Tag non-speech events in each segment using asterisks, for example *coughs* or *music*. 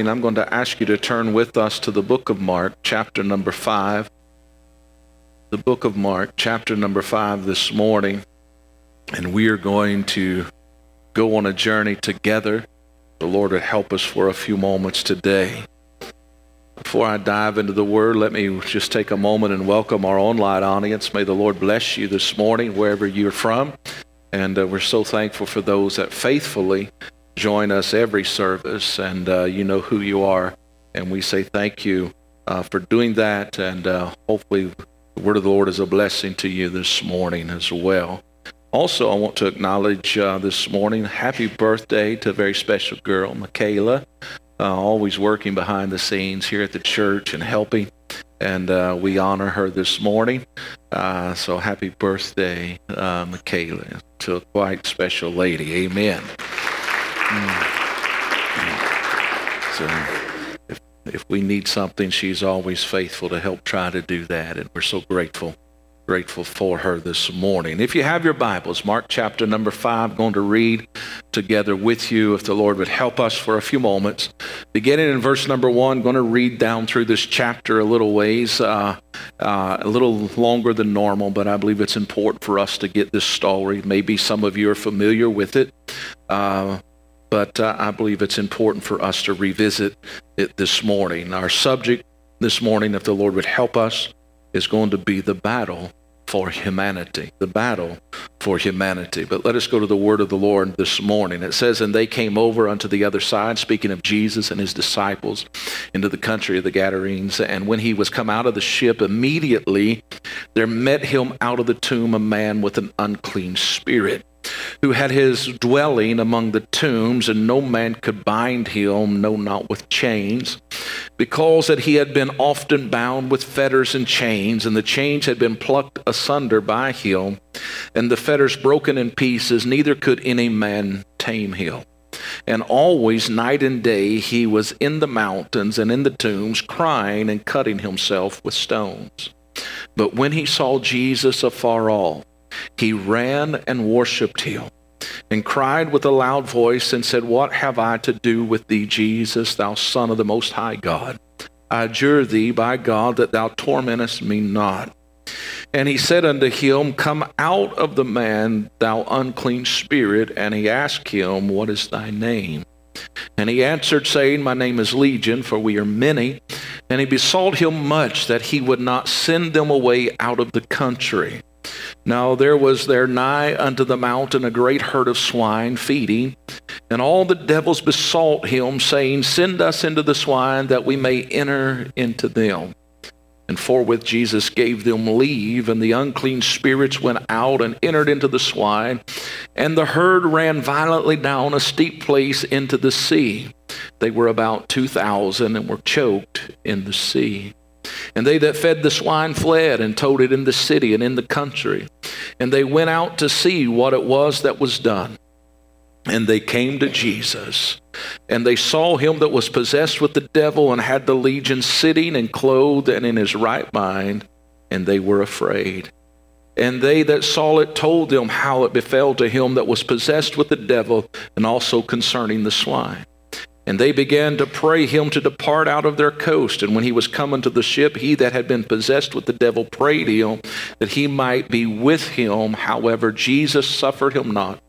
morning, I'm going to ask you to turn with us to the book of Mark, chapter number 5. The book of Mark, chapter number 5 this morning. And we are going to go on a journey together. The Lord would help us for a few moments today. Before I dive into the word, let me just take a moment and welcome our online audience. May the Lord bless you this morning, wherever you're from. And uh, we're so thankful for those that faithfully join us every service, and uh, you know who you are. And we say thank you uh, for doing that. And uh, hopefully, the word of the Lord is a blessing to you this morning as well. Also, I want to acknowledge uh, this morning happy birthday to a very special girl, Michaela uh, always working behind the scenes here at the church and helping. And uh, we honor her this morning. So happy birthday, Michaela, to a quite special lady. Amen. Mm. So if, if we need something, she's always faithful to help try to do that. And we're so grateful grateful for her this morning. If you have your Bibles, Mark chapter number five, going to read together with you if the Lord would help us for a few moments. Beginning in verse number one, going to read down through this chapter a little ways, uh, uh, a little longer than normal, but I believe it's important for us to get this story. Maybe some of you are familiar with it. Uh, but uh, I believe it's important for us to revisit it this morning. Our subject this morning, if the Lord would help us, is going to be the battle for humanity, the battle for humanity. But let us go to the word of the Lord this morning. It says, And they came over unto the other side, speaking of Jesus and his disciples, into the country of the Gadarenes. And when he was come out of the ship, immediately there met him out of the tomb a man with an unclean spirit who had his dwelling among the tombs, and no man could bind him, no, not with chains, because that he had been often bound with fetters and chains, and the chains had been plucked asunder by him, and the fetters broken in pieces, neither could any man tame him. And always, night and day, he was in the mountains and in the tombs, crying and cutting himself with stones. But when he saw Jesus afar off, he ran and worshipped him and cried with a loud voice and said, What have I to do with thee, Jesus, thou Son of the Most High God? I adjure thee by God that thou tormentest me not. And he said unto him, Come out of the man, thou unclean spirit. And he asked him, What is thy name? And he answered, saying, My name is Legion, for we are many. And he besought him much that he would not send them away out of the country. Now there was there nigh unto the mountain a great herd of swine feeding, and all the devils besought him, saying, Send us into the swine, that we may enter into them. And forthwith Jesus gave them leave, and the unclean spirits went out and entered into the swine, and the herd ran violently down a steep place into the sea. They were about two thousand and were choked in the sea. And they that fed the swine fled and told it in the city and in the country. And they went out to see what it was that was done. And they came to Jesus. And they saw him that was possessed with the devil and had the legion sitting and clothed and in his right mind. And they were afraid. And they that saw it told them how it befell to him that was possessed with the devil, and also concerning the swine. And they began to pray him to depart out of their coast. And when he was come into the ship, he that had been possessed with the devil prayed him that he might be with him. However, Jesus suffered him not,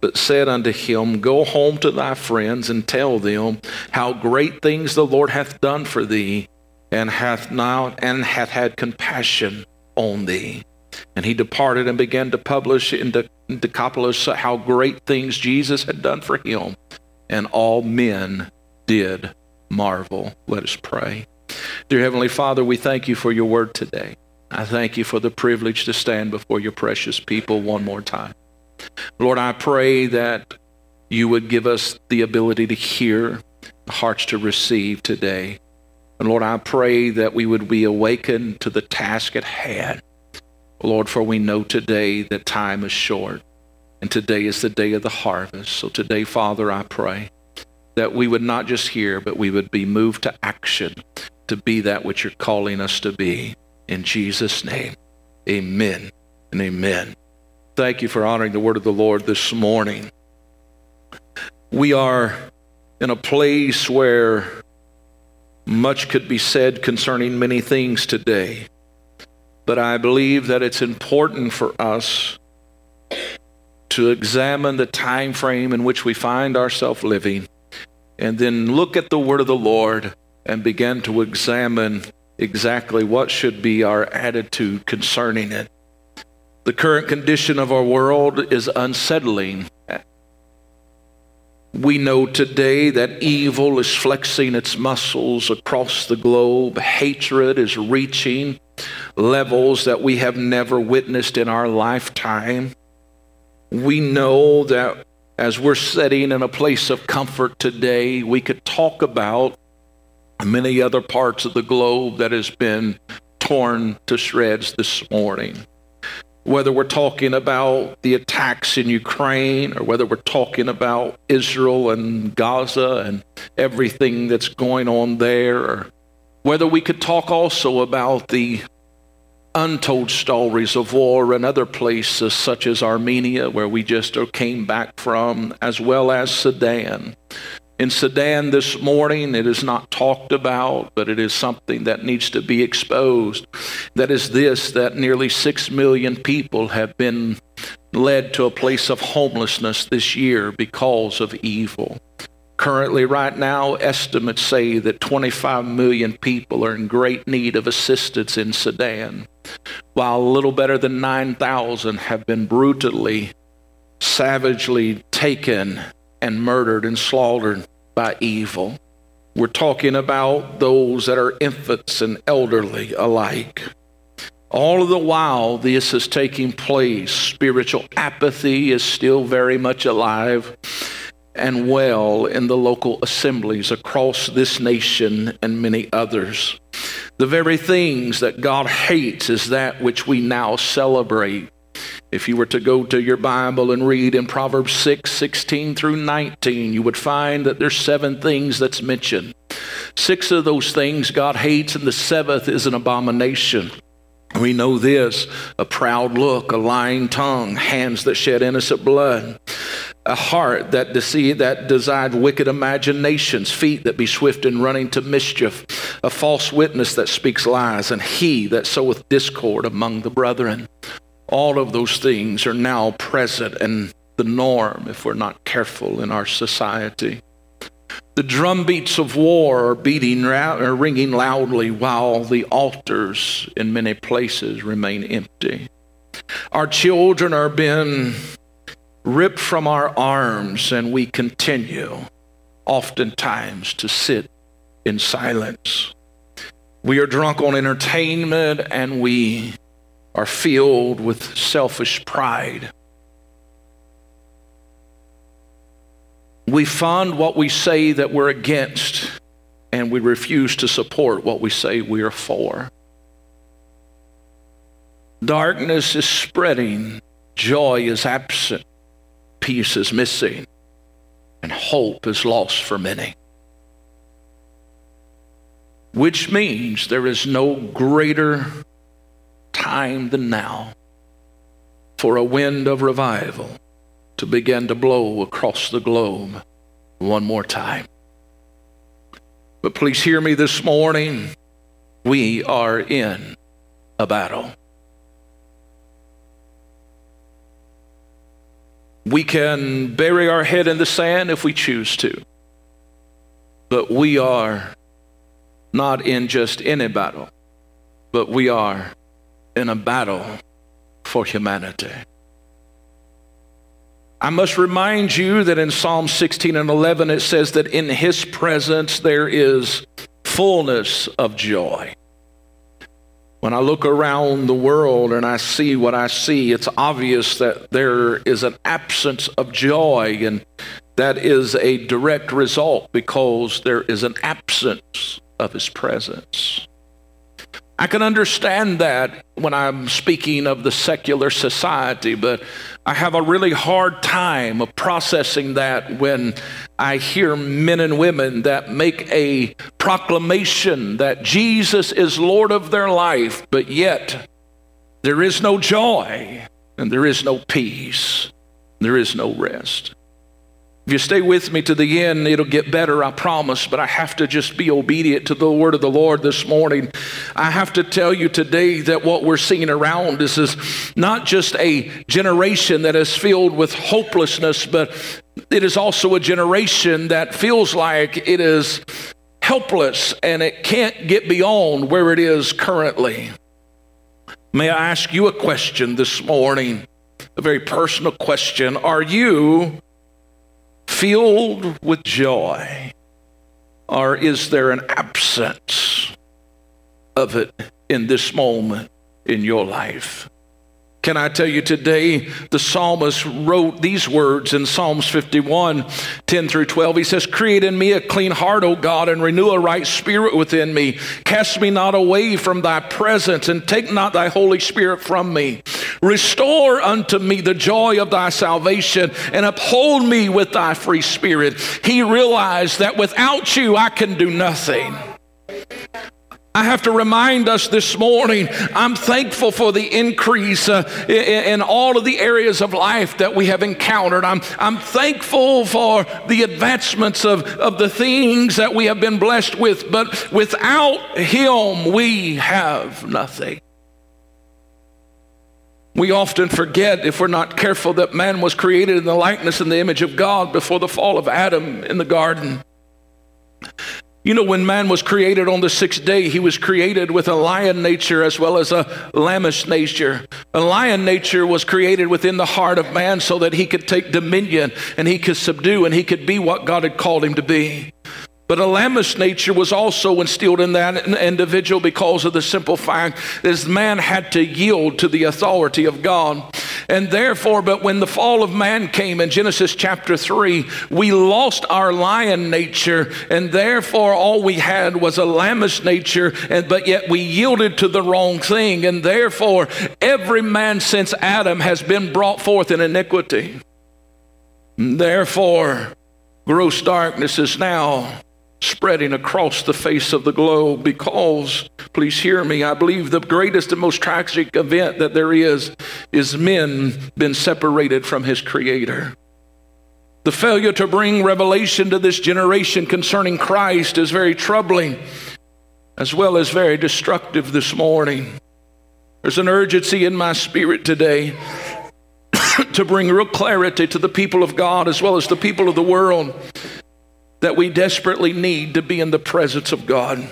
but said unto him, Go home to thy friends and tell them how great things the Lord hath done for thee, and hath now and hath had compassion on thee. And he departed and began to publish in Decapolis how great things Jesus had done for him and all men did marvel. Let us pray. Dear Heavenly Father, we thank you for your word today. I thank you for the privilege to stand before your precious people one more time. Lord, I pray that you would give us the ability to hear, hearts to receive today. And Lord, I pray that we would be awakened to the task at hand. Lord, for we know today that time is short. And today is the day of the harvest. So today, Father, I pray that we would not just hear, but we would be moved to action to be that which you're calling us to be. In Jesus' name, amen and amen. Thank you for honoring the word of the Lord this morning. We are in a place where much could be said concerning many things today. But I believe that it's important for us to examine the time frame in which we find ourselves living and then look at the word of the Lord and begin to examine exactly what should be our attitude concerning it. The current condition of our world is unsettling. We know today that evil is flexing its muscles across the globe. Hatred is reaching levels that we have never witnessed in our lifetime. We know that as we're sitting in a place of comfort today, we could talk about many other parts of the globe that has been torn to shreds this morning. Whether we're talking about the attacks in Ukraine or whether we're talking about Israel and Gaza and everything that's going on there, or whether we could talk also about the untold stories of war in other places such as Armenia, where we just uh, came back from, as well as Sudan. In Sudan this morning, it is not talked about, but it is something that needs to be exposed. That is this that nearly six million people have been led to a place of homelessness this year because of evil. Currently, right now, estimates say that 25 million people are in great need of assistance in Sudan, while a little better than 9,000 have been brutally, savagely taken and murdered and slaughtered by evil. We're talking about those that are infants and elderly alike. All of the while this is taking place, spiritual apathy is still very much alive and well in the local assemblies across this nation and many others. The very things that God hates is that which we now celebrate. If you were to go to your Bible and read in Proverbs 6, 16 through 19, you would find that there's seven things that's mentioned. Six of those things God hates, and the seventh is an abomination. We know this a proud look, a lying tongue, hands that shed innocent blood, a heart that deceive, that desired wicked imaginations, feet that be swift in running to mischief, a false witness that speaks lies, and he that soweth discord among the brethren all of those things are now present and the norm if we're not careful in our society. The drumbeats of war are beating or ringing loudly while the altars in many places remain empty. Our children are being ripped from our arms and we continue oftentimes to sit in silence. We are drunk on entertainment and we are filled with selfish pride. We fund what we say that we're against, and we refuse to support what we say we are for. Darkness is spreading, joy is absent, peace is missing, and hope is lost for many. Which means there is no greater time than now for a wind of revival to begin to blow across the globe one more time. But please hear me this morning. We are in a battle. We can bury our head in the sand if we choose to, but we are not in just any battle, but we are in a battle for humanity. I must remind you that in Psalm 16 and 11 it says that in his presence there is fullness of joy. When I look around the world and I see what I see, it's obvious that there is an absence of joy, and that is a direct result because there is an absence of his presence. I can understand that when I'm speaking of the secular society, but I have a really hard time of processing that when I hear men and women that make a proclamation that Jesus is Lord of their life, but yet there is no joy and there is no peace, there is no rest. If you stay with me to the end, it'll get better, I promise. But I have to just be obedient to the word of the Lord this morning. I have to tell you today that what we're seeing around us is not just a generation that is filled with hopelessness, but it is also a generation that feels like it is helpless and it can't get beyond where it is currently. May I ask you a question this morning? A very personal question. Are you filled with joy? Or is there an absence of it in this moment in your life? Can I tell you today, the psalmist wrote these words in Psalms 51 10 through 12. He says, Create in me a clean heart, O God, and renew a right spirit within me. Cast me not away from thy presence, and take not thy Holy Spirit from me. Restore unto me the joy of thy salvation, and uphold me with thy free spirit. He realized that without you, I can do nothing. I have to remind us this morning, I'm thankful for the increase uh, in, in, all of the areas of life that we have encountered. I'm, I'm thankful for the advancements of, of the things that we have been blessed with, but without Him, we have nothing. We often forget, if we're not careful, that man was created in the likeness and the image of God before the fall of Adam in the garden. You know, when man was created on the sixth day, he was created with a lion nature as well as a lambish nature. A lion nature was created within the heart of man so that he could take dominion and he could subdue and he could be what God had called him to be. But a lambish nature was also instilled in that individual because of the simple fact that man had to yield to the authority of God. And therefore, but when the fall of man came in Genesis chapter 3, we lost our lion nature, and therefore all we had was a lambish nature, and, but yet we yielded to the wrong thing. And therefore, every man since Adam has been brought forth in iniquity. Therefore, gross darkness is now spreading across the face of the globe because, please hear me, I believe the greatest and most tragic event that there is is men been separated from his creator. The failure to bring revelation to this generation concerning Christ is very troubling as well as very destructive this morning. There's an urgency in my spirit today *coughs* to bring real clarity to the people of God as well as the people of the world that we desperately need to be in the presence of God.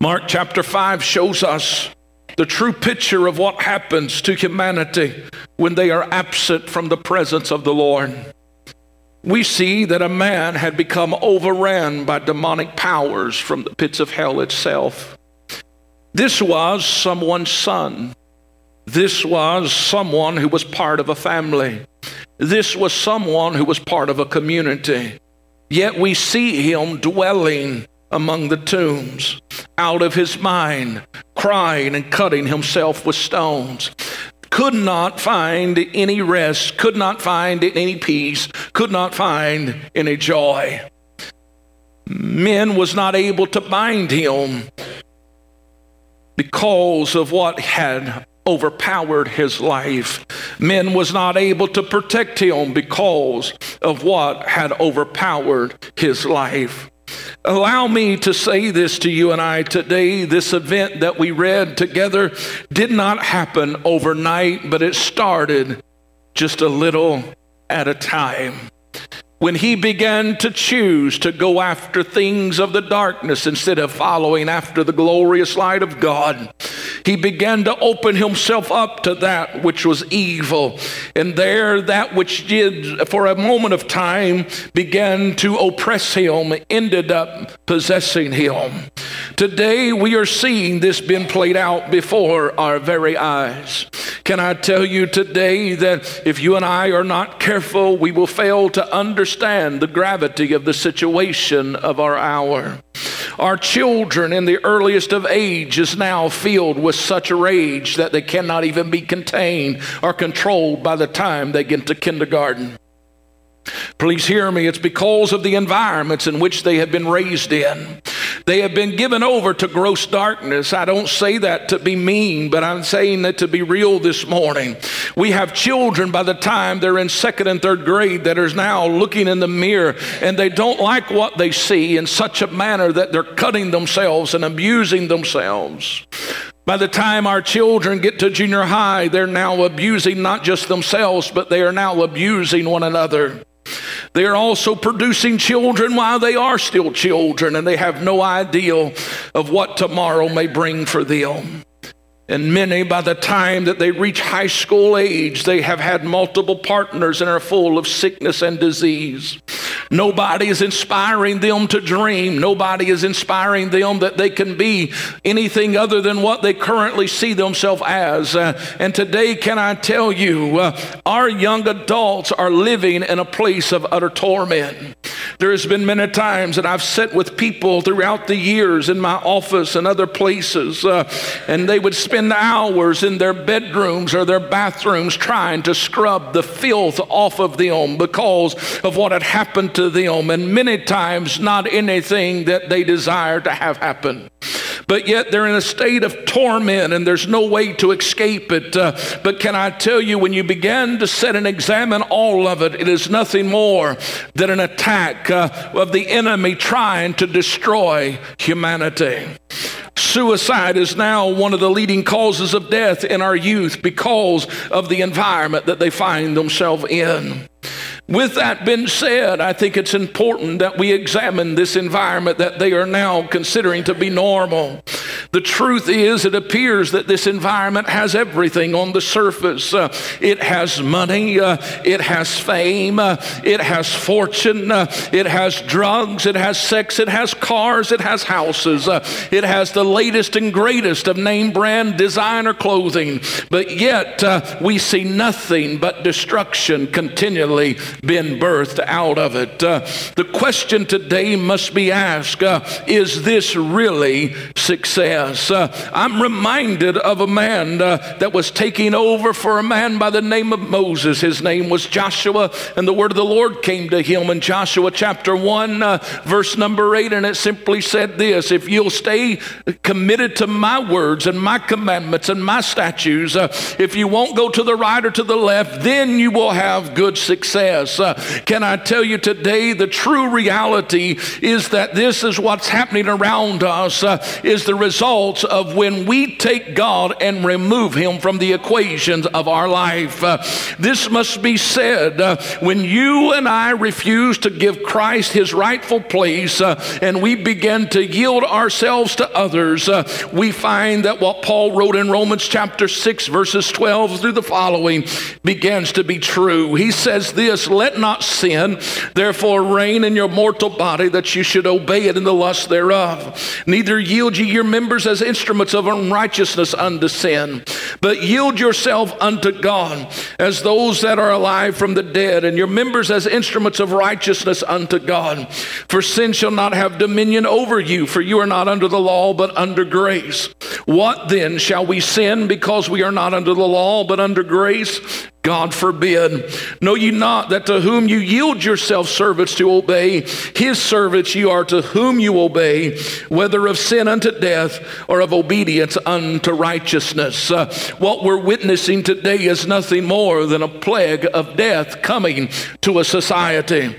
Mark chapter 5 shows us the true picture of what happens to humanity when they are absent from the presence of the Lord. We see that a man had become overran by demonic powers from the pits of hell itself. This was someone's son. This was someone who was part of a family. This was someone who was part of a community. Yet we see him dwelling among the tombs, out of his mind, crying and cutting himself with stones. Could not find any rest, could not find any peace, could not find any joy. Men was not able to bind him because of what had overpowered his life. Men was not able to protect him because of what had overpowered his life. Allow me to say this to you and I today. This event that we read together did not happen overnight, but it started just a little at a time when he began to choose to go after things of the darkness instead of following after the glorious light of God, he began to open himself up to that which was evil. And there, that which did for a moment of time began to oppress him, ended up possessing him. Today, we are seeing this being played out before our very eyes. Can I tell you today that if you and I are not careful, we will fail to understand the gravity of the situation of our hour. Our children in the earliest of age is now filled with such a rage that they cannot even be contained or controlled by the time they get to kindergarten. Please hear me. It's because of the environments in which they have been raised in. They have been given over to gross darkness. I don't say that to be mean, but I'm saying that to be real this morning. We have children by the time they're in second and third grade that are now looking in the mirror and they don't like what they see in such a manner that they're cutting themselves and abusing themselves. By the time our children get to junior high, they're now abusing not just themselves, but they are now abusing one another. They are also producing children while they are still children, and they have no idea of what tomorrow may bring for them. And many, by the time that they reach high school age, they have had multiple partners and are full of sickness and disease. Nobody is inspiring them to dream. Nobody is inspiring them that they can be anything other than what they currently see themselves as. Uh, and today, can I tell you, uh, our young adults are living in a place of utter torment. There has been many times that I've sat with people throughout the years in my office and other places, uh, and they would spend hours in their bedrooms or their bathrooms trying to scrub the filth off of them because of what had happened to them, and many times not anything that they desire to have happen but yet they're in a state of torment and there's no way to escape it. Uh, but can I tell you, when you begin to set and examine all of it, it is nothing more than an attack uh, of the enemy trying to destroy humanity. Suicide is now one of the leading causes of death in our youth because of the environment that they find themselves in. With that being said, I think it's important that we examine this environment that they are now considering to be normal. The truth is, it appears that this environment has everything on the surface. Uh, it has money, uh, it has fame, uh, it has fortune, uh, it has drugs, it has sex, it has cars, it has houses, uh, it has the latest and greatest of name brand designer clothing. But yet, uh, we see nothing but destruction continually being birthed out of it. the question today must be asked is this really success? Uh, I'm reminded of a man uh, that was taking over for a man by the name of Moses. His name was Joshua, and the word of the Lord came to him in Joshua chapter 1, uh, verse number 8, and it simply said this If you'll stay committed to my words and my commandments and my statutes, uh, if you won't go to the right or to the left, then you will have good success. Uh, can I tell you today, the true reality is that this is what's happening around us, uh, is the result results of when we take God and remove Him from the equations of our life. Uh, this must be said uh, when you and I refuse to give Christ His rightful place uh, and we begin to yield ourselves to others, uh, we find that what Paul wrote in Romans chapter 6, verses 12 through the following begins to be true. He says this Let not sin therefore reign in your mortal body that you should obey it in the lust thereof. Neither yield ye your members as instruments of unrighteousness unto sin, but yield yourself unto God as those that are alive from the dead, and your members as instruments of righteousness unto God. For sin shall not have dominion over you, for you are not under the law, but under grace. What then shall we sin because we are not under the law, but under grace? God forbid. Know ye not that to whom you yield yourself servants to obey, his servants you are to whom you obey, whether of sin unto death or of obedience unto righteousness. Uh, what we're witnessing today is nothing more than a plague of death coming to a society.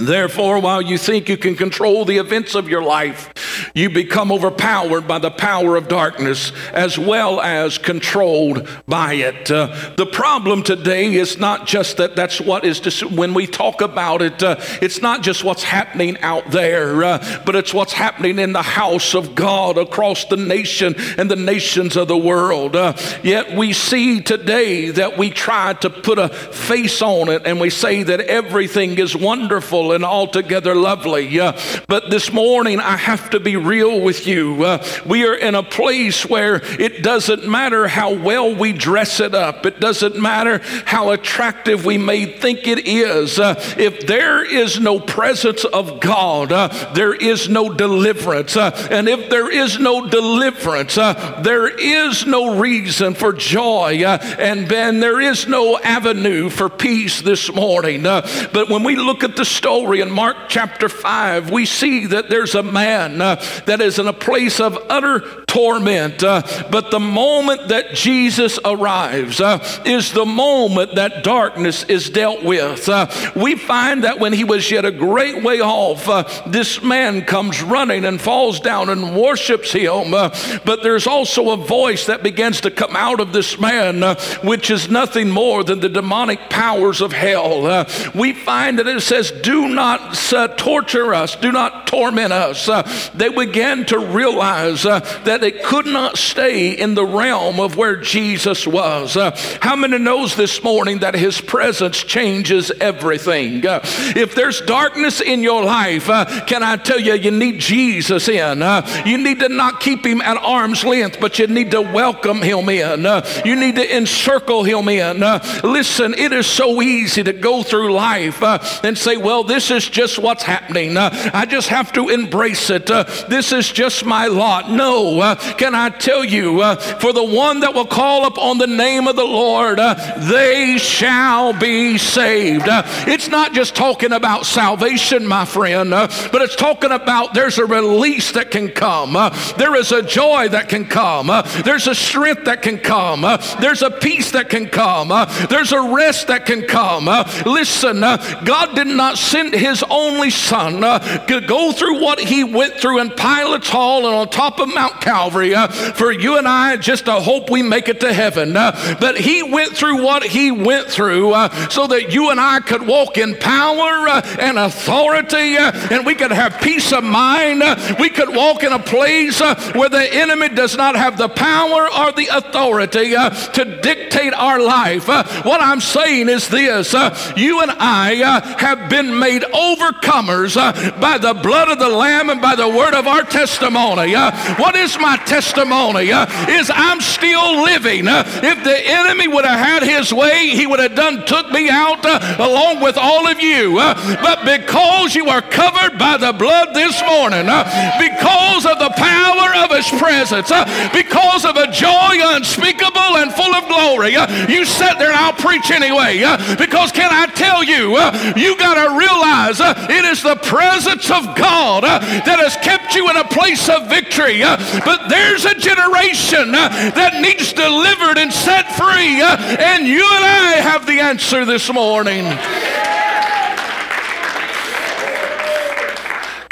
Therefore, while you think you can control the events of your life, you become overpowered by the power of darkness as well as controlled by it. Uh, the problem today is not just that that's what is, dis- when we talk about it, uh, it's not just what's happening out there, uh, but it's what's happening in the house of God across the nation and the nations of the world. Uh, yet we see today that we try to put a face on it and we say that everything is wonderful and altogether lovely. Uh, but this morning, I have to be real with you. Uh, we are in a place where it doesn't matter how well we dress it up, it doesn't matter how attractive we may think it is. Uh, if there is no presence of God, uh, there is no deliverance. Uh, and if there is no deliverance, uh, there is no reason for joy. and then there is no avenue for peace this morning. but when we look at the story, in Mark chapter 5, we see that there's a man uh, that is in a place of utter torment. Uh, but the moment that Jesus arrives uh, is the moment that darkness is dealt with. Uh, we find that when he was yet a great way off, uh, this man comes running and falls down and worships him. Uh, but there's also a voice that begins to come out of this man, which is nothing more than the demonic powers of hell. we find that it says, Do not torture us, do not torment us. they began to realize that they could not stay in the realm of where Jesus was. Uh, how many knows this morning that his presence changes everything? Uh, if there's darkness in your life, uh, can I tell you, you need Jesus in. Uh, you need to not keep him at arm's length, but you need to welcome him in. Uh, you need to encircle him in. Uh, listen, it is so easy to go through life and say, well, this is just what's happening. I just have to embrace it. this is just my lot. No, can I tell you, uh, for the one that will call upon the name of the Lord, uh, they shall be saved. Uh, it's not just talking about salvation, my friend, uh, but it's talking about there's a release that can come, uh, there is a joy that can come, uh, there's a strength that can come, there's a peace that can come, there's a rest that can come. listen, God did not send his only son to go through what he went through in Pilate's Hall and on top of Mount Calvary uh, for you and I just to hope we make it to heaven. Uh, but he went through what he went through uh, so that you and I could walk in power uh, and authority uh, and we could have peace of mind. Uh, we could walk in a place where the enemy does not have the power or the authority to dictate our life. what I'm saying is this you and I have been made overcomers by the blood of the Lamb and by the word of our testimony. what is my testimony uh, is I'm still living. Uh, if the enemy would have had his way, he would have done took me out uh, along with all of you. Uh, but because you are covered by the blood this morning, uh, because of the power of his presence, uh, because of a joy unspeakable and full of glory, uh, you sit there and I'll preach anyway. Uh, because can I tell you, uh, you got to realize it is the presence of God that has kept you in a place of victory. but there's a generation uh, that needs delivered and set free, uh, and you and I have the answer this morning.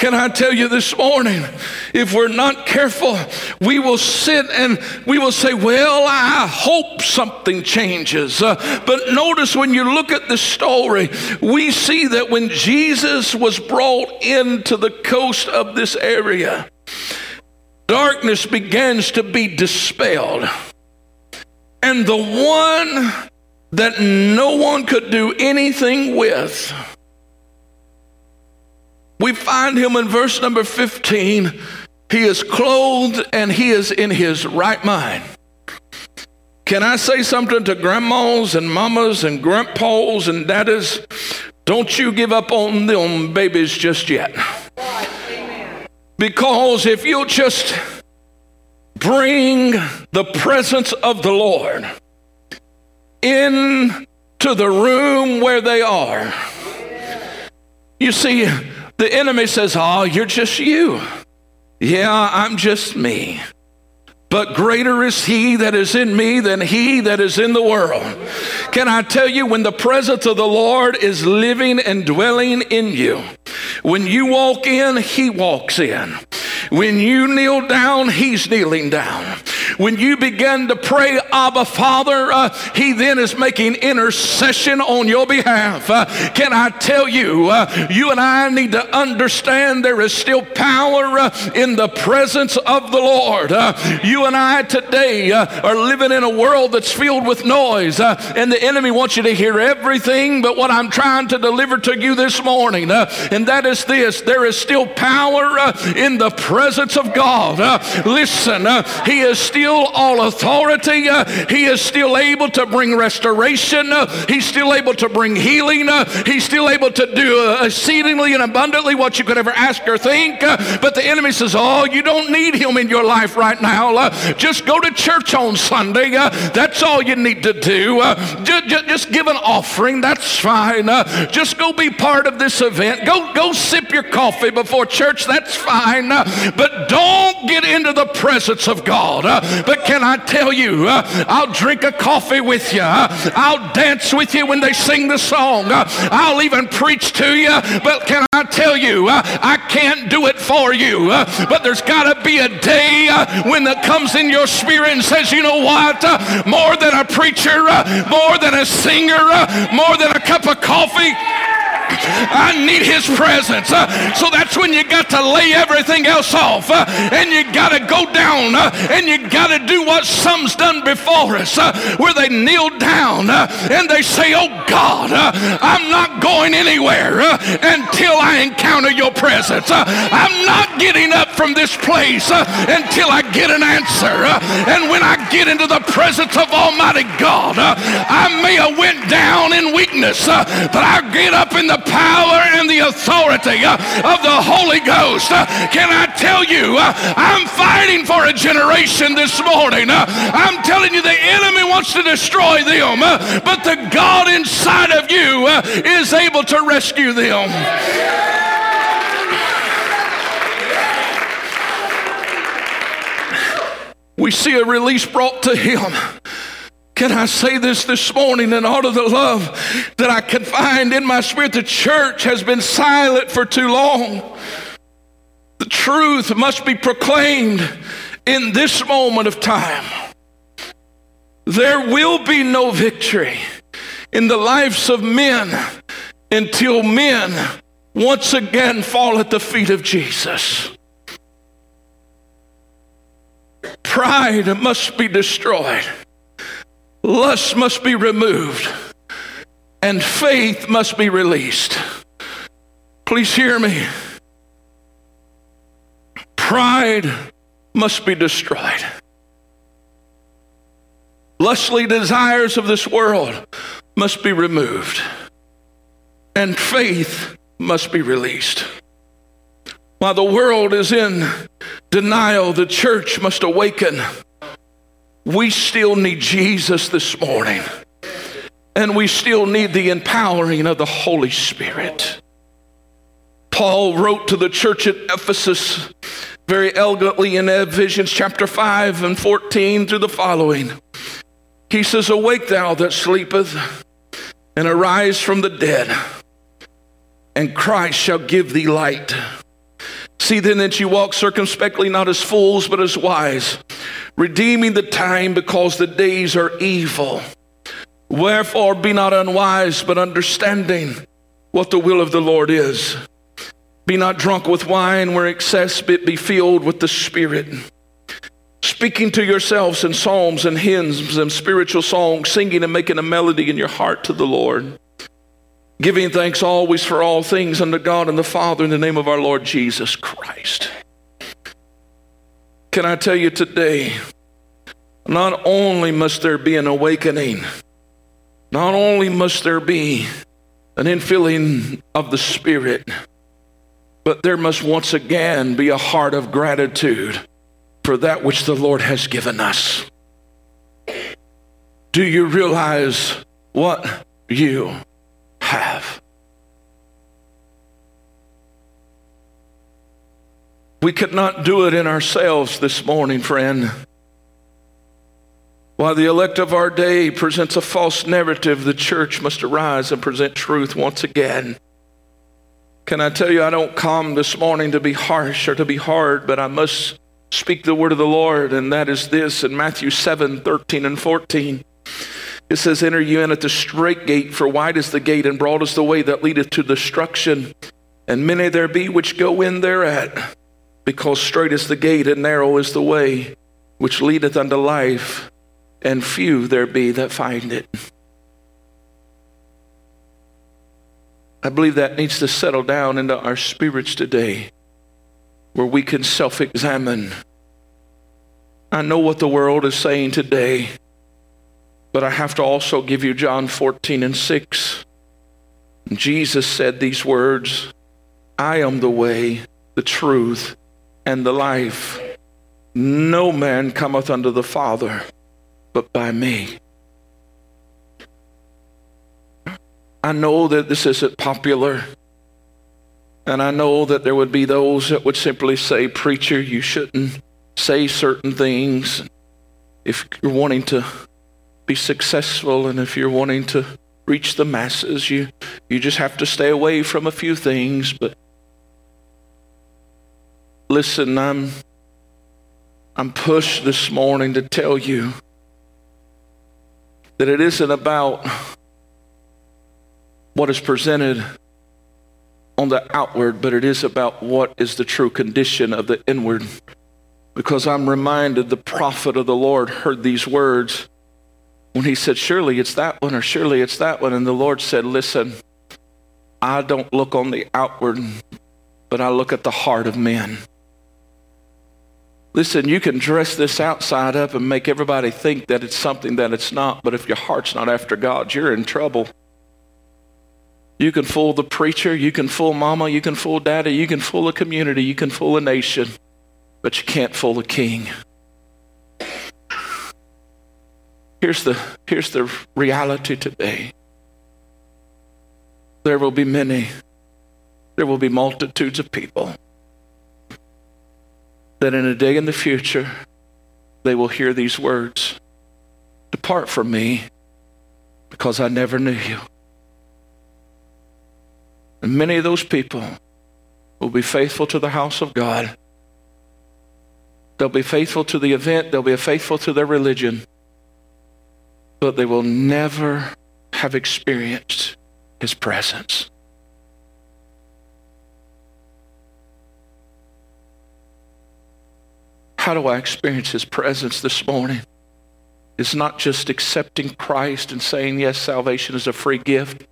Can I tell you this morning, if we're not careful, we will sit and we will say, Well, I hope something changes. Uh, but notice when you look at the story, we see that when Jesus was brought into the coast of this area, darkness begins to be dispelled. And the one that no one could do anything with, we find him in verse number 15. He is clothed and he is in his right mind. Can I say something to grandmas and mamas and grandpas and daddies? Don't you give up on them babies just yet. Because if you'll just bring the presence of the Lord in to the room where they are. You see, the enemy says, Oh, you're just you. Yeah, I'm just me. But greater is he that is in me than he that is in the world. Can I tell you, when the presence of the Lord is living and dwelling in you, when you walk in, he walks in. When you kneel down, he's kneeling down. When you begin to pray, Abba Father, uh, he then is making intercession on your behalf. Uh, can I tell you, uh, you and I need to understand there is still power uh, in the presence of the Lord. Uh, you and I today uh, are living in a world that's filled with noise, and the enemy wants you to hear everything but what I'm trying to deliver to you this morning. and that is this there is still power in the presence of God. listen, he is still still all authority. Uh, he is still able to bring restoration. Uh, he's still able to bring healing. Uh, he's still able to do uh, exceedingly and abundantly what you could ever ask or think. Uh, but the enemy says, Oh, you don't need him in your life right now. Uh, just go to church on Sunday. that's all you need to do. Just, give an offering. That's fine. just go be part of this event. Go, go sip your coffee before church. That's fine. but don't get into the presence of God. But can I tell you, uh, I'll drink a coffee with you. I'll dance with you when they sing the song. I'll even preach to you. But can I tell you, uh, I can't do it for you. Uh, but there's got to be a day when that comes in your spirit and says, you know what? More than a preacher, more than a singer, more than a cup of coffee. I need his presence. Uh, so that's when you got to lay everything else off uh, and you got to go down uh, and you got to do what some's done before us uh, where they kneel down uh, and they say, Oh God, uh, I'm not going anywhere until I encounter your presence. I'm not getting up from this place until I get an answer. and when I get into the presence of Almighty God, I may have went down in weakness, but I get up in the power and the authority uh, of the Holy Ghost. Uh, can I tell you, uh, I'm fighting for a generation this morning. I'm telling you, the enemy wants to destroy them, but the God inside of you is able to rescue them. We see a release brought to him. Can I say this this morning in all of the love that I can find in my spirit? The church has been silent for too long. The truth must be proclaimed in this moment of time. There will be no victory in the lives of men until men once again fall at the feet of Jesus. Pride must be destroyed. Lust must be removed and faith must be released. Please hear me. Pride must be destroyed. Lustly desires of this world must be removed, and faith must be released. While the world is in denial, the church must awaken we still need Jesus this morning. And we still need the empowering of the Holy Spirit. Paul wrote to the church at Ephesus very elegantly in Ephesians chapter 5 and 14 through the following. He says, Awake thou that sleepeth, and arise from the dead, and Christ shall give thee light. See then that you walk circumspectly, not as fools, but as wise redeeming the time because the days are evil. Wherefore be not unwise, but understanding what the will of the Lord is. Be not drunk with wine where excess, but be filled with the Spirit. Speaking to yourselves in psalms and hymns and spiritual songs, singing and making a melody in your heart to the Lord. Giving thanks always for all things unto God and the Father in the name of our Lord Jesus Christ. Can I tell you today, not only must there be an awakening, not only must there be an infilling of the Spirit, but there must once again be a heart of gratitude for that which the Lord has given us. Do you realize what you have? We could not do it in ourselves this morning, friend. While the elect of our day presents a false narrative, the church must arise and present truth once again. Can I tell you, I don't come this morning to be harsh or to be hard, but I must speak the word of the Lord, and that is this in Matthew 7 13 and 14. It says, Enter you in at the straight gate, for wide is the gate, and broad is the way that leadeth to destruction, and many there be which go in thereat because straight is the gate and narrow is the way which leadeth unto life, and few there be that find it. I believe that needs to settle down into our spirits today, where we can self examine I know what the world is saying today, but I have to also give you John 14 and 6. Jesus said these words I am the way, the truth, and the life. No man cometh unto the Father but by me. I know that this isn't popular. And I know that there would be those that would simply say, Preacher, you shouldn't say certain things. If you're wanting to be successful and if you're wanting to reach the masses, you, you just have to stay away from a few things. But listen, I'm, I'm pushed this morning to tell you that it isn't about what is presented on the outward, but it is about what is the true condition of the inward. Because I'm reminded the prophet of the Lord heard these words when he said, Surely it's that one, or surely it's that one. And the Lord said, Listen, I don't look on the outward, but I look at the heart of men. Listen, you can dress this outside up and make everybody think that it's something that it's not, but if your heart's not after God, you're in trouble. You can fool the preacher, you can fool mama, you can fool daddy, you can fool a community, you can fool a nation, but you can't fool a king. Here's the, here's the reality today there will be many, there will be multitudes of people that in a day in the future they will hear these words Depart from me because I never knew you. And many of those people will be faithful to the house of God. They'll be faithful to the event, they'll be faithful to their religion, but they will never have experienced his presence. How do I experience his presence this morning? It's not just accepting Christ and saying, yes, salvation is a free gift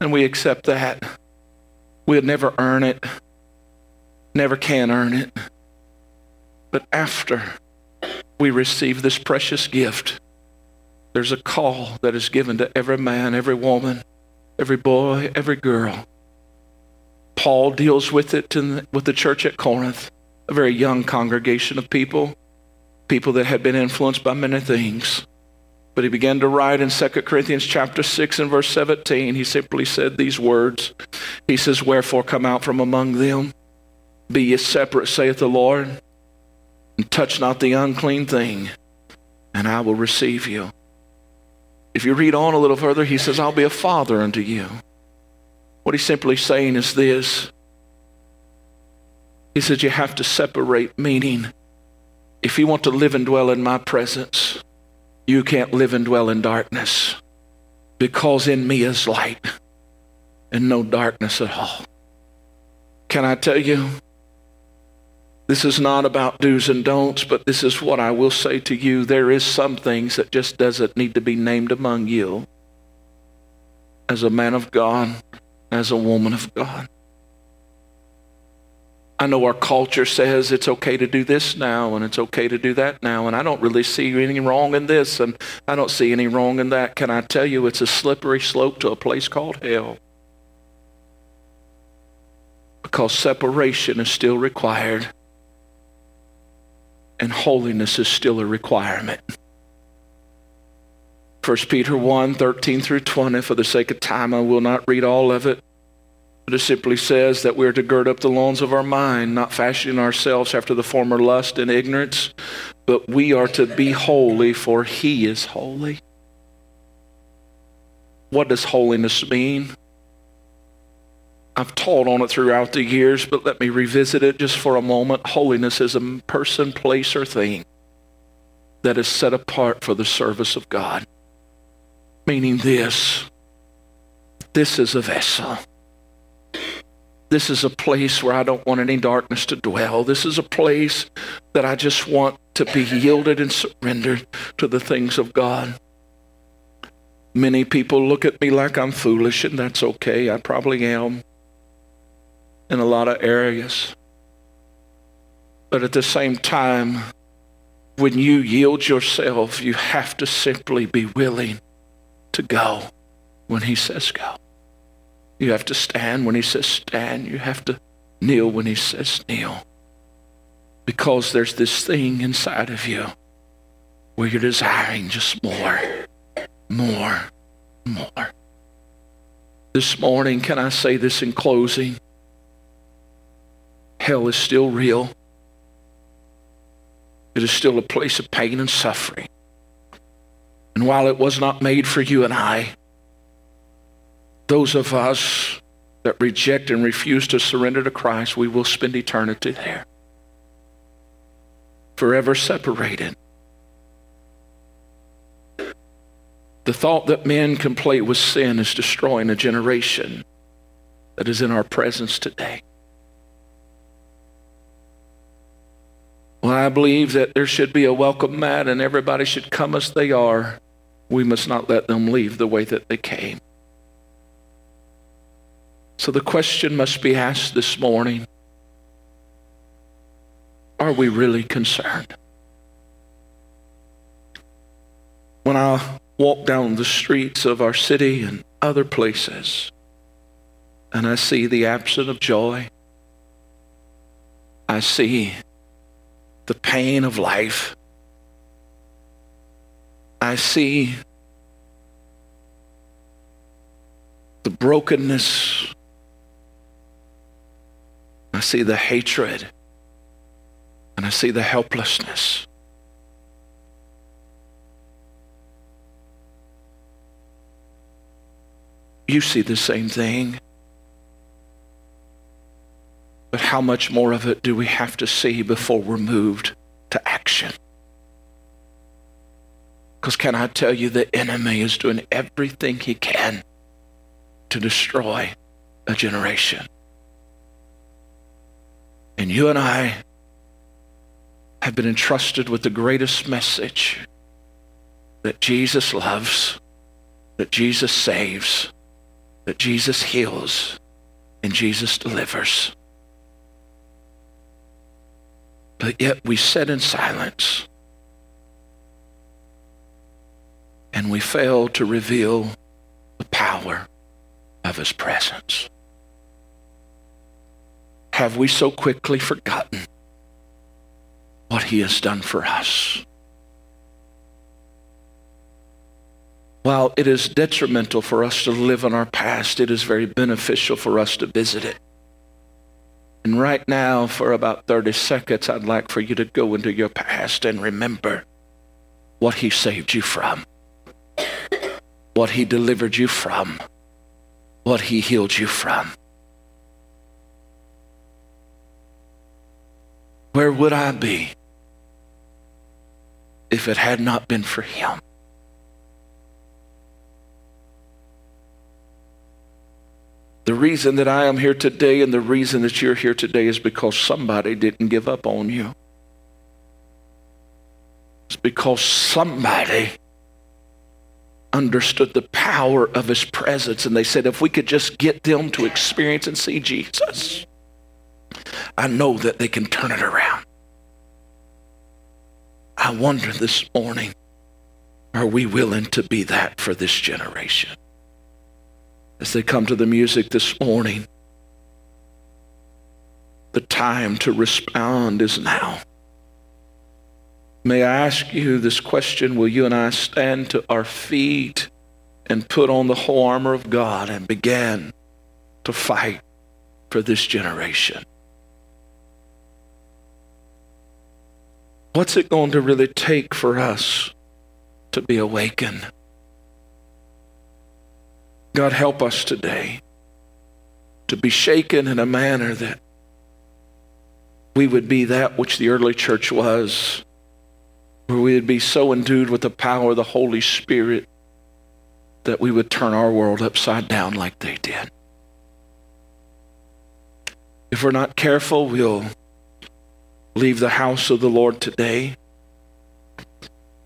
and we accept that. We'll never earn it, never can earn it. But after we receive this precious gift, there's a call that is given to every man, every woman, every boy, every girl. Paul deals with it the, with the church at Corinth, a very young congregation of people, people that had been influenced by many things. But he began to write in 2 Corinthians chapter 6 and verse 17. He simply said these words. He says, Wherefore come out from among them, be ye separate, saith the Lord, and touch not the unclean thing, and I will receive you. If you read on a little further, he says, I'll be a father unto you. What he's simply saying is this. He says, You have to separate, meaning, if you want to live and dwell in my presence, you can't live and dwell in darkness because in me is light and no darkness at all. Can I tell you? This is not about do's and don'ts, but this is what I will say to you. There is some things that just doesn't need to be named among you as a man of God, as a woman of God. I know our culture says it's okay to do this now and it's okay to do that now, and I don't really see any wrong in this and I don't see any wrong in that. Can I tell you it's a slippery slope to a place called hell? Because separation is still required and holiness is still a requirement. 1 Peter 1 13 through 20, for the sake of time, I will not read all of it. But it simply says that we're to gird up the loins of our mind, not fashioning ourselves after the former lust and ignorance, but we are to be holy, for he is holy. What does holiness mean? I've taught on it throughout the years, but let me revisit it just for a moment. Holiness is a person, place, or thing that is set apart for the service of God. Meaning this this is a vessel this is a place where I don't want any darkness to dwell. This is a place that I just want to be yielded and surrendered to the things of God. Many people look at me like I'm foolish, and that's okay. I probably am in a lot of areas. But at the same time, when you yield yourself, you have to simply be willing to go when He says go. You have to stand when He says stand. You have to kneel when He says kneel. Because there's this thing inside of you where you're desiring just more, more, more. This morning, can I say this in closing? Hell is still real. It is still a place of pain and suffering. And while it was not made for you and I, those of us that reject and refuse to surrender to Christ, we will spend eternity there. Forever separated. The thought that men can play with sin is destroying a generation that is in our presence today. Well, I believe that there should be a welcome mat and everybody should come as they are. We must not let them leave the way that they came. So the question must be asked this morning Are we really concerned? When I walk down the streets of our city and other places and I see the absence of joy, I see the pain of life. I see the brokenness. I see the hatred. And I see the helplessness. You see the same thing. But how much more of it do we have to see before we're moved to action? Because can I tell you, the enemy is doing everything he can to destroy a generation. And you and I have been entrusted with the greatest message that Jesus loves, that Jesus saves, that Jesus heals, and Jesus delivers. But yet we sit in silence and we fail to reveal the power of his presence. Have we so quickly forgotten what he has done for us? While it is detrimental for us to live in our past, it is very beneficial for us to visit it. And right now, for about 30 seconds, I'd like for you to go into your past and remember what he saved you from, what he delivered you from, what he healed you from. Where would I be if it had not been for him? The reason that I am here today and the reason that you're here today is because somebody didn't give up on you. It's because somebody understood the power of his presence and they said, if we could just get them to experience and see Jesus, I know that they can turn it around. I wonder this morning, are we willing to be that for this generation? as they come to the music this morning. The time to respond is now. May I ask you this question? Will you and I stand to our feet and put on the whole armor of God and begin to fight for this generation? What's it going to really take for us to be awakened? God, help us today to be shaken in a manner that we would be that which the early church was, where we would be so endued with the power of the Holy Spirit that we would turn our world upside down like they did. If we're not careful, we'll leave the house of the Lord today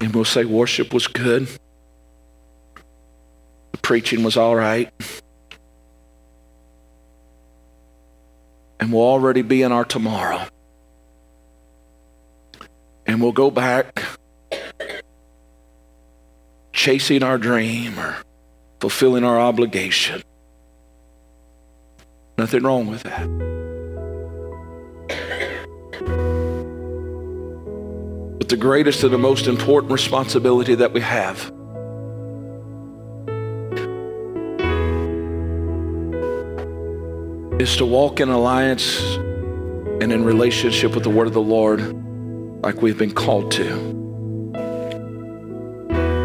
and we'll say worship was good the preaching was all right. And we'll already be in our tomorrow. And we'll go back chasing our dream or fulfilling our obligation. Nothing wrong with that. The greatest and the most important responsibility that we have is to walk in alliance and in relationship with the word of the Lord like we've been called to.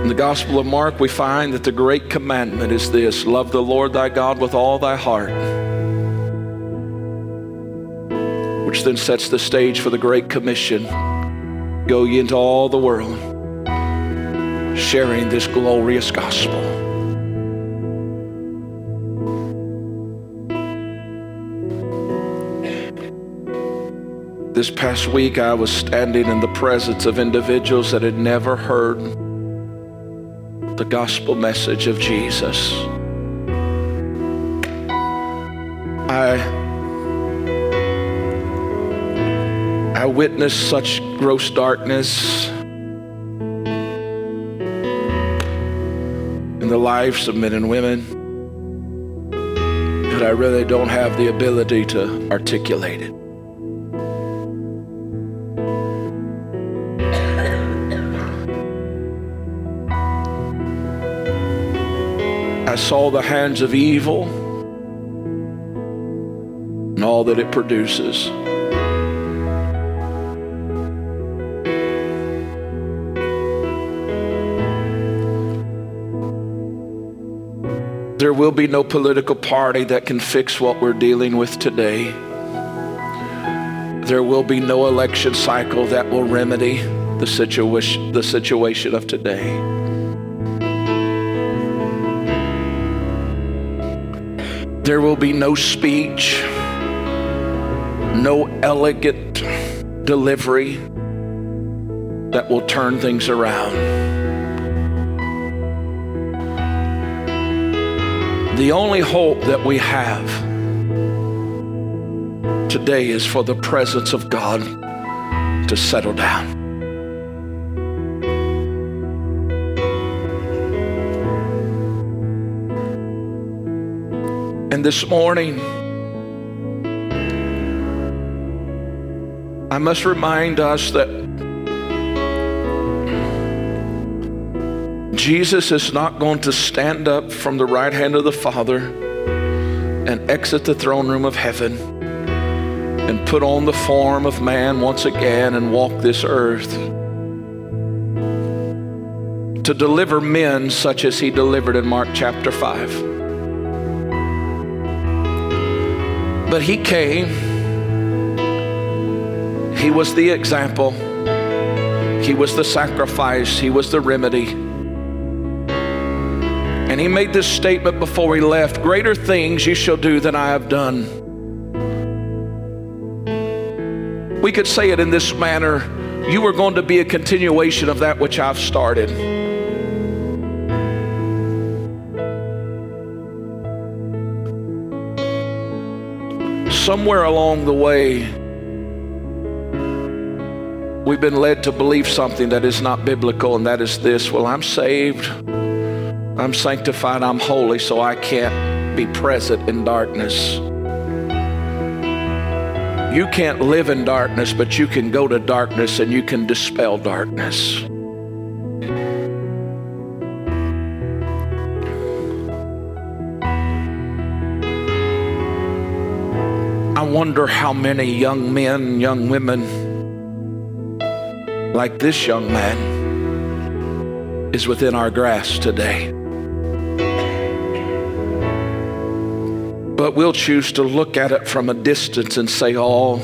In the Gospel of Mark, we find that the great commandment is this love the Lord thy God with all thy heart, which then sets the stage for the Great Commission go ye into all the world, sharing this glorious gospel. This past week, I was standing in the presence of individuals that had never heard the gospel message of Jesus. I, I witnessed such gross darkness in the lives of men and women that I really don't have the ability to articulate it. I saw the hands of evil and all that it produces. There will be no political party that can fix what we're dealing with today. There will be no election cycle that will remedy the situation, the situation of today. There will be no speech, no elegant delivery that will turn things around. The only hope that we have today is for the presence of God to settle down. And this morning, I must remind us that Jesus is not going to stand up from the right hand of the Father and exit the throne room of heaven and put on the form of man once again and walk this earth to deliver men such as he delivered in Mark chapter 5. But he came. He was the example. He was the sacrifice. He was the remedy. And he made this statement before he left Greater things you shall do than I have done. We could say it in this manner You are going to be a continuation of that which I've started. somewhere along the way, we've been led to believe something that is not biblical, and that is this well, I'm saved, I'm sanctified, I'm holy, so I can't be present in darkness. You can't live in darkness, but you can go to darkness and you can dispel darkness. I wonder how many young men, young women, like this young man, is within our grasp today. But we'll choose to look at it from a distance and say, oh,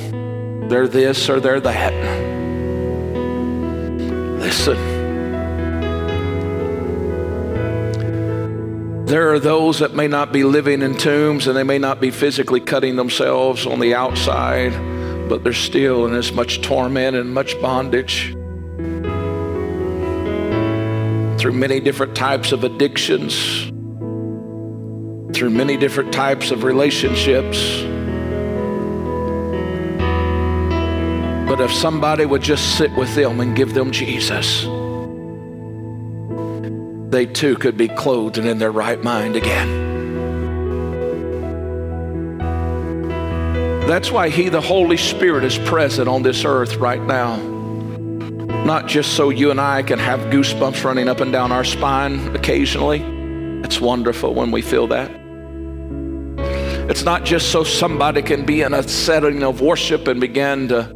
they're this or they're that. Listen. There are those that may not be living in tombs and they may not be physically cutting themselves on the outside, but they're still in as much torment and much bondage through many different types of addictions, through many different types of relationships. But if somebody would just sit with them and give them Jesus, they too could be clothed and in their right mind again. That's why He, the Holy Spirit, is present on this earth right now. Not just so you and I can have goosebumps running up and down our spine occasionally. It's wonderful when we feel that. It's not just so somebody can be in a setting of worship and begin to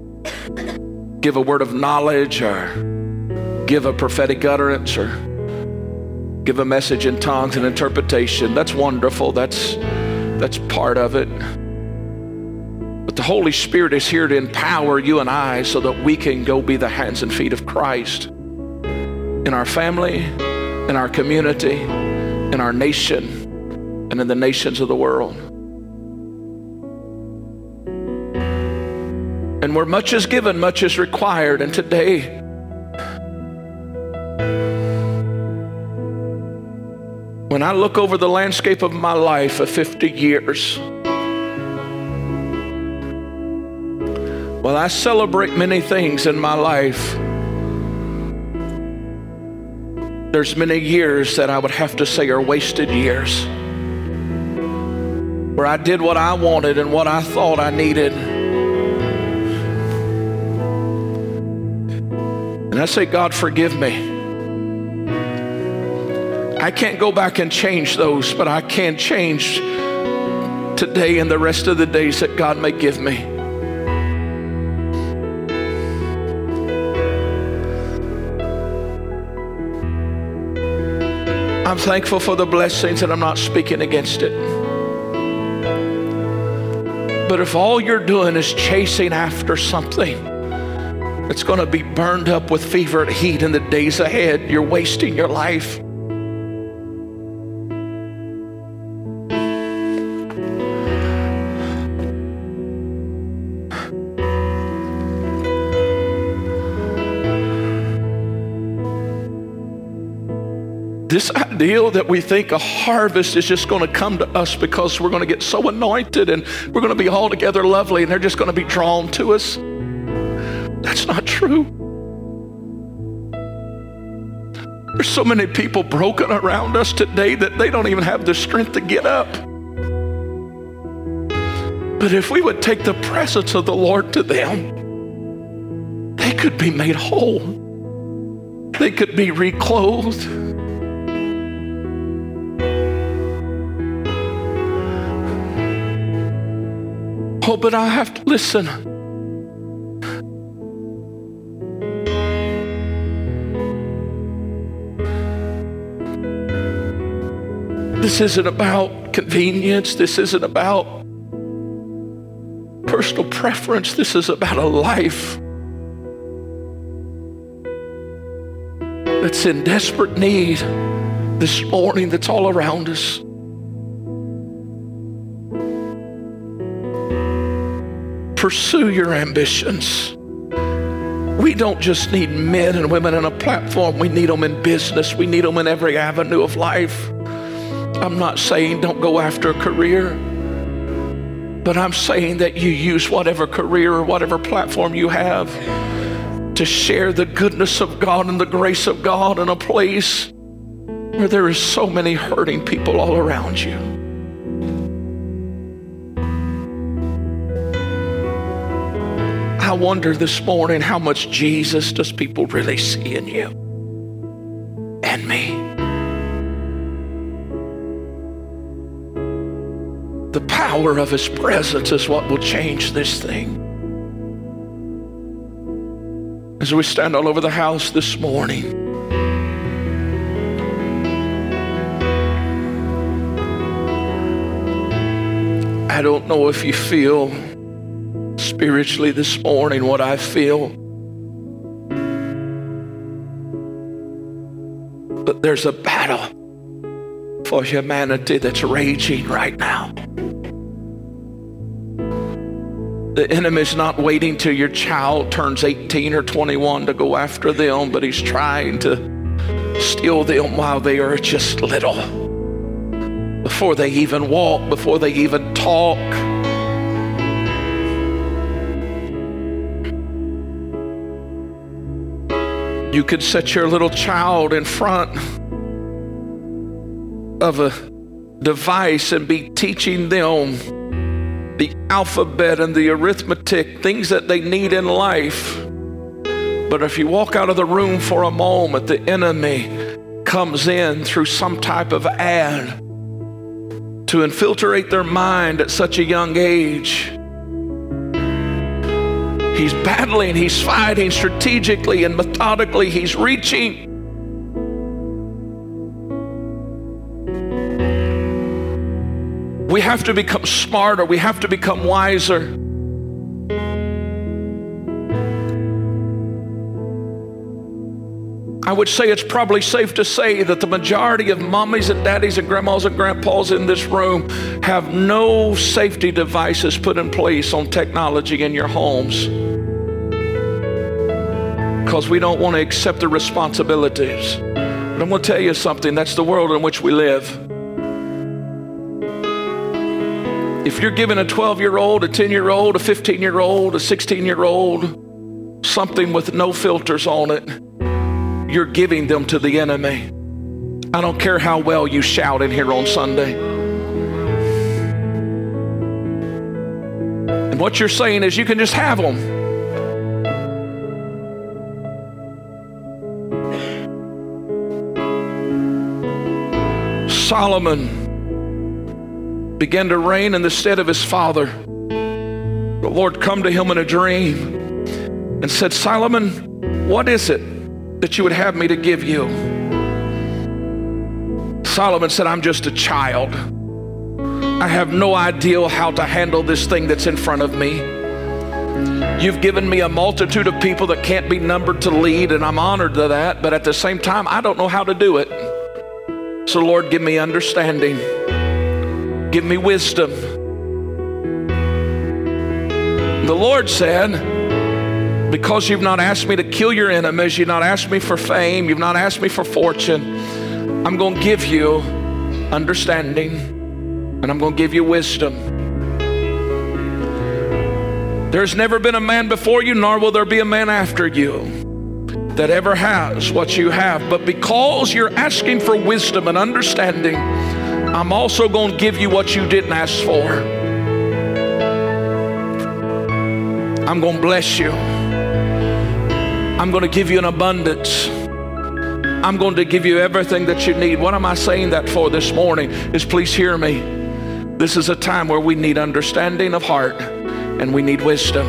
give a word of knowledge or give a prophetic utterance or give a message in tongues and interpretation. That's wonderful. That's that's part of it. But the Holy Spirit is here to empower you and I so that we can go be the hands and feet of Christ in our family, in our community, in our nation, and in the nations of the world. Where much is given, much is required. And today, when I look over the landscape of my life of 50 years, while I celebrate many things in my life, there's many years that I would have to say are wasted years where I did what I wanted and what I thought I needed And I say, God, forgive me. I can't go back and change those, but I can change today and the rest of the days that God may give me. I'm thankful for the blessings and I'm not speaking against it. But if all you're doing is chasing after something, it's going to be burned up with fever and heat in the days ahead. You're wasting your life. this ideal that we think a harvest is just going to come to us because we're going to get so anointed and we're going to be all together lovely and they're just going to be drawn to us. Not true. There's so many people broken around us today that they don't even have the strength to get up. But if we would take the presence of the Lord to them, they could be made whole. They could be reclothed. Oh, but I have to listen. This isn't about convenience. This isn't about personal preference. This is about a life that's in desperate need this morning that's all around us. Pursue your ambitions. We don't just need men and women on a platform, we need them in business, we need them in every avenue of life. I'm not saying don't go after a career, but I'm saying that you use whatever career or whatever platform you have to share the goodness of God and the grace of God in a place where there is so many hurting people all around you. I wonder this morning how much Jesus does people really see in you power of His presence is what will change this thing. As we stand all over the house this morning, I don't know if you feel spiritually this morning what I feel. But there's a battle for humanity that's raging right now. The enemy's not waiting till your child turns 18 or 21 to go after them, but he's trying to steal them while they are just little. Before they even walk, before they even talk. You could set your little child in front of a device and be teaching them the alphabet and the arithmetic, things that they need in life. But if you walk out of the room for a moment, the enemy comes in through some type of ad to infiltrate their mind at such a young age. He's battling, he's fighting strategically and methodically, he's reaching. We have to become smarter, we have to become wiser. I would say it's probably safe to say that the majority of mommies and daddies and grandmas and grandpas in this room have no safety devices put in place on technology in your homes because we don't want to accept the responsibilities. But I'm going to tell you something that's the world in which we live. If you're giving a 12 year old, a 10 year old, a 15 year old, a 16 year old something with no filters on it, you're giving them to the enemy. I don't care how well you shout in here on Sunday. And what you're saying is you can just have them. Solomon began to reign in the stead of his father. The Lord come to him in a dream and said, Solomon, what is it that you would have me to give you. Solomon said, I'm just a child. I have no idea how to handle this thing that's in front of me. You've given me a multitude of people that can't be numbered to lead, and I'm honored to that, but at the same time, I don't know how to do it. So, Lord, give me understanding, give me wisdom. The Lord said, because you've not asked me to kill your enemies, you've not asked me for fame, you've not asked me for fortune, I'm going to give you understanding and I'm going to give you wisdom. There's never been a man before you, nor will there be a man after you that ever has what you have. But because you're asking for wisdom and understanding, I'm also going to give you what you didn't ask for. I'm going to bless you. I'm going to give you an abundance. I'm going to give you everything that you need. What am I saying that for this morning? Is please hear me. This is a time where we need understanding of heart and we need wisdom.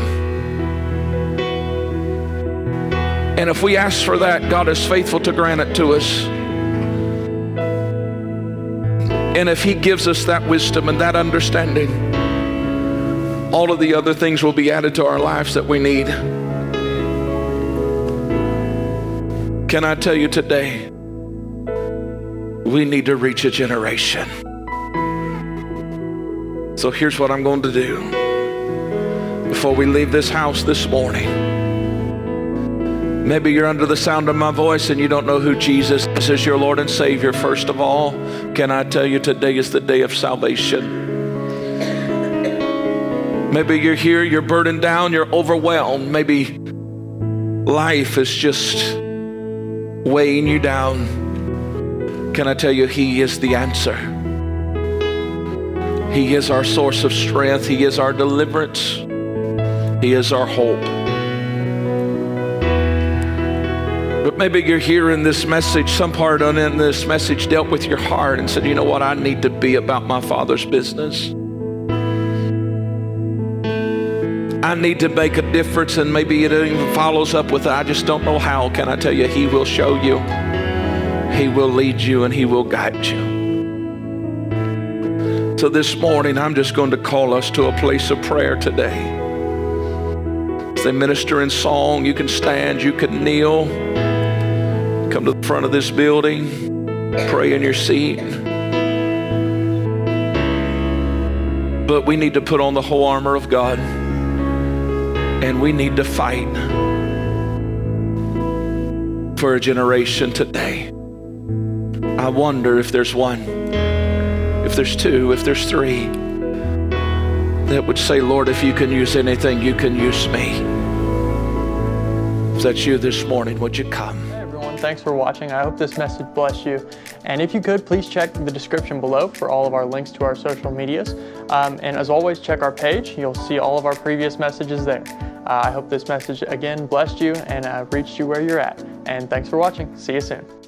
And if we ask for that, God is faithful to grant it to us. And if He gives us that wisdom and that understanding, all of the other things will be added to our lives that we need. Can I tell you today, we need to reach a generation. So here's what I'm going to do. Before we leave this house this morning, maybe you're under the sound of my voice and you don't know who Jesus is as your Lord and Savior. First of all, can I tell you today is the day of salvation? Maybe you're here, you're burdened down, you're overwhelmed. Maybe life is just weighing you down, can I tell you, He is the answer. He is our source of strength, He is our deliverance, He is our hope. Maybe you're hearing this message, some part on in this message dealt with your heart and said, you know what, I need to be about my Father's business. I need to make a difference, and maybe it even follows up with, I just don't know how. Can I tell you, He will show you, He will lead you, and He will guide you. So this morning, I'm just going to call us to a place of prayer today. As they minister in song, you can stand, you can kneel, come to the front of this building, pray in your seat. But we need to put on the whole armor of God. And we need to fight for a generation today. I wonder if there's one, if there's two, if there's three that would say, Lord, if you can use anything, you can use me. If that's you this morning, would you come? And thanks for watching. I hope this message blessed you. And if you could, please check the description below for all of our links to our social medias. Um, and as always, check our page. You'll see all of our previous messages there. Uh, I hope this message again blessed you and uh, reached you where you're at. And thanks for watching. See you soon.